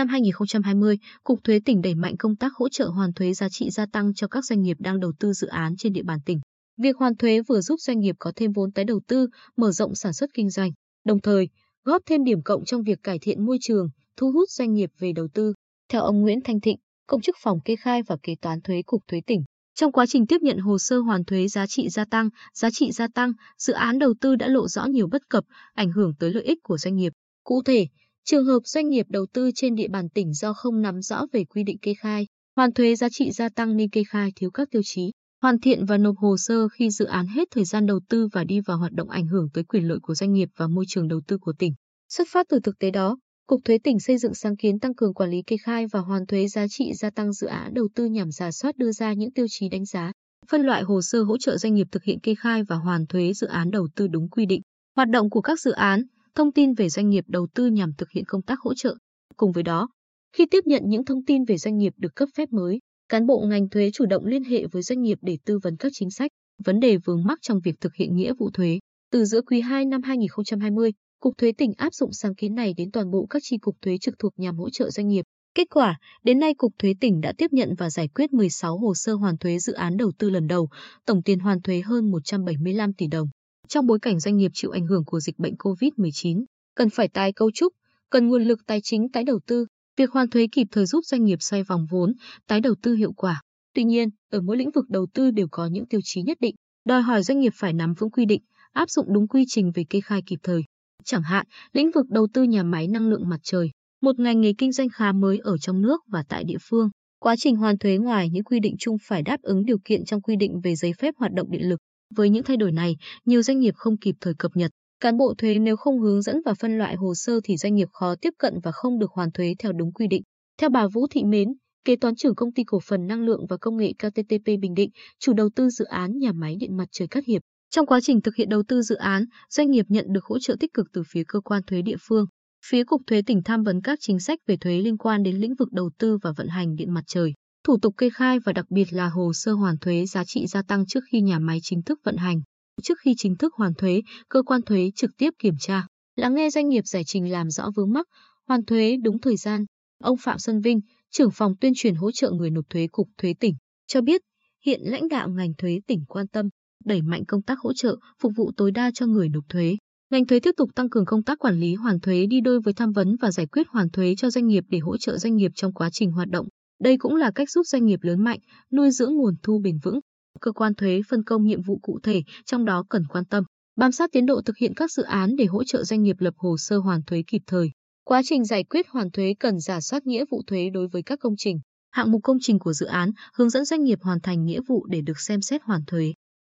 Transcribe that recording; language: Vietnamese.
Năm 2020, Cục Thuế tỉnh đẩy mạnh công tác hỗ trợ hoàn thuế giá trị gia tăng cho các doanh nghiệp đang đầu tư dự án trên địa bàn tỉnh. Việc hoàn thuế vừa giúp doanh nghiệp có thêm vốn tái đầu tư, mở rộng sản xuất kinh doanh, đồng thời góp thêm điểm cộng trong việc cải thiện môi trường, thu hút doanh nghiệp về đầu tư. Theo ông Nguyễn Thanh Thịnh, công chức phòng kê khai và kế toán thuế Cục Thuế tỉnh, trong quá trình tiếp nhận hồ sơ hoàn thuế giá trị gia tăng, giá trị gia tăng, dự án đầu tư đã lộ rõ nhiều bất cập, ảnh hưởng tới lợi ích của doanh nghiệp. Cụ thể, trường hợp doanh nghiệp đầu tư trên địa bàn tỉnh do không nắm rõ về quy định kê khai, hoàn thuế giá trị gia tăng nên kê khai thiếu các tiêu chí, hoàn thiện và nộp hồ sơ khi dự án hết thời gian đầu tư và đi vào hoạt động ảnh hưởng tới quyền lợi của doanh nghiệp và môi trường đầu tư của tỉnh. Xuất phát từ thực tế đó, Cục Thuế tỉnh xây dựng sáng kiến tăng cường quản lý kê khai và hoàn thuế giá trị gia tăng dự án đầu tư nhằm giả soát đưa ra những tiêu chí đánh giá, phân loại hồ sơ hỗ trợ doanh nghiệp thực hiện kê khai và hoàn thuế dự án đầu tư đúng quy định, hoạt động của các dự án, thông tin về doanh nghiệp đầu tư nhằm thực hiện công tác hỗ trợ. Cùng với đó, khi tiếp nhận những thông tin về doanh nghiệp được cấp phép mới, cán bộ ngành thuế chủ động liên hệ với doanh nghiệp để tư vấn các chính sách, vấn đề vướng mắc trong việc thực hiện nghĩa vụ thuế. Từ giữa quý 2 năm 2020, Cục Thuế tỉnh áp dụng sáng kiến này đến toàn bộ các chi cục thuế trực thuộc nhằm hỗ trợ doanh nghiệp. Kết quả, đến nay Cục Thuế tỉnh đã tiếp nhận và giải quyết 16 hồ sơ hoàn thuế dự án đầu tư lần đầu, tổng tiền hoàn thuế hơn 175 tỷ đồng. Trong bối cảnh doanh nghiệp chịu ảnh hưởng của dịch bệnh COVID-19, cần phải tái cấu trúc, cần nguồn lực tài chính tái đầu tư, việc hoàn thuế kịp thời giúp doanh nghiệp xoay vòng vốn, tái đầu tư hiệu quả. Tuy nhiên, ở mỗi lĩnh vực đầu tư đều có những tiêu chí nhất định, đòi hỏi doanh nghiệp phải nắm vững quy định, áp dụng đúng quy trình về kê khai kịp thời. Chẳng hạn, lĩnh vực đầu tư nhà máy năng lượng mặt trời, một ngành nghề kinh doanh khá mới ở trong nước và tại địa phương. Quá trình hoàn thuế ngoài những quy định chung phải đáp ứng điều kiện trong quy định về giấy phép hoạt động điện lực. Với những thay đổi này, nhiều doanh nghiệp không kịp thời cập nhật. Cán bộ thuế nếu không hướng dẫn và phân loại hồ sơ thì doanh nghiệp khó tiếp cận và không được hoàn thuế theo đúng quy định. Theo bà Vũ Thị Mến, kế toán trưởng công ty cổ phần năng lượng và công nghệ KTTP Bình Định, chủ đầu tư dự án nhà máy điện mặt trời Cát Hiệp, trong quá trình thực hiện đầu tư dự án, doanh nghiệp nhận được hỗ trợ tích cực từ phía cơ quan thuế địa phương. Phía Cục Thuế tỉnh tham vấn các chính sách về thuế liên quan đến lĩnh vực đầu tư và vận hành điện mặt trời, thủ tục kê khai và đặc biệt là hồ sơ hoàn thuế giá trị gia tăng trước khi nhà máy chính thức vận hành. Trước khi chính thức hoàn thuế, cơ quan thuế trực tiếp kiểm tra, lắng nghe doanh nghiệp giải trình làm rõ vướng mắc, hoàn thuế đúng thời gian. Ông Phạm Xuân Vinh, trưởng phòng tuyên truyền hỗ trợ người nộp thuế Cục Thuế tỉnh, cho biết hiện lãnh đạo ngành thuế tỉnh quan tâm đẩy mạnh công tác hỗ trợ, phục vụ tối đa cho người nộp thuế. Ngành thuế tiếp tục tăng cường công tác quản lý hoàn thuế đi đôi với tham vấn và giải quyết hoàn thuế cho doanh nghiệp để hỗ trợ doanh nghiệp trong quá trình hoạt động. Đây cũng là cách giúp doanh nghiệp lớn mạnh, nuôi dưỡng nguồn thu bền vững. Cơ quan thuế phân công nhiệm vụ cụ thể, trong đó cần quan tâm, bám sát tiến độ thực hiện các dự án để hỗ trợ doanh nghiệp lập hồ sơ hoàn thuế kịp thời. Quá trình giải quyết hoàn thuế cần giả soát nghĩa vụ thuế đối với các công trình, hạng mục công trình của dự án, hướng dẫn doanh nghiệp hoàn thành nghĩa vụ để được xem xét hoàn thuế.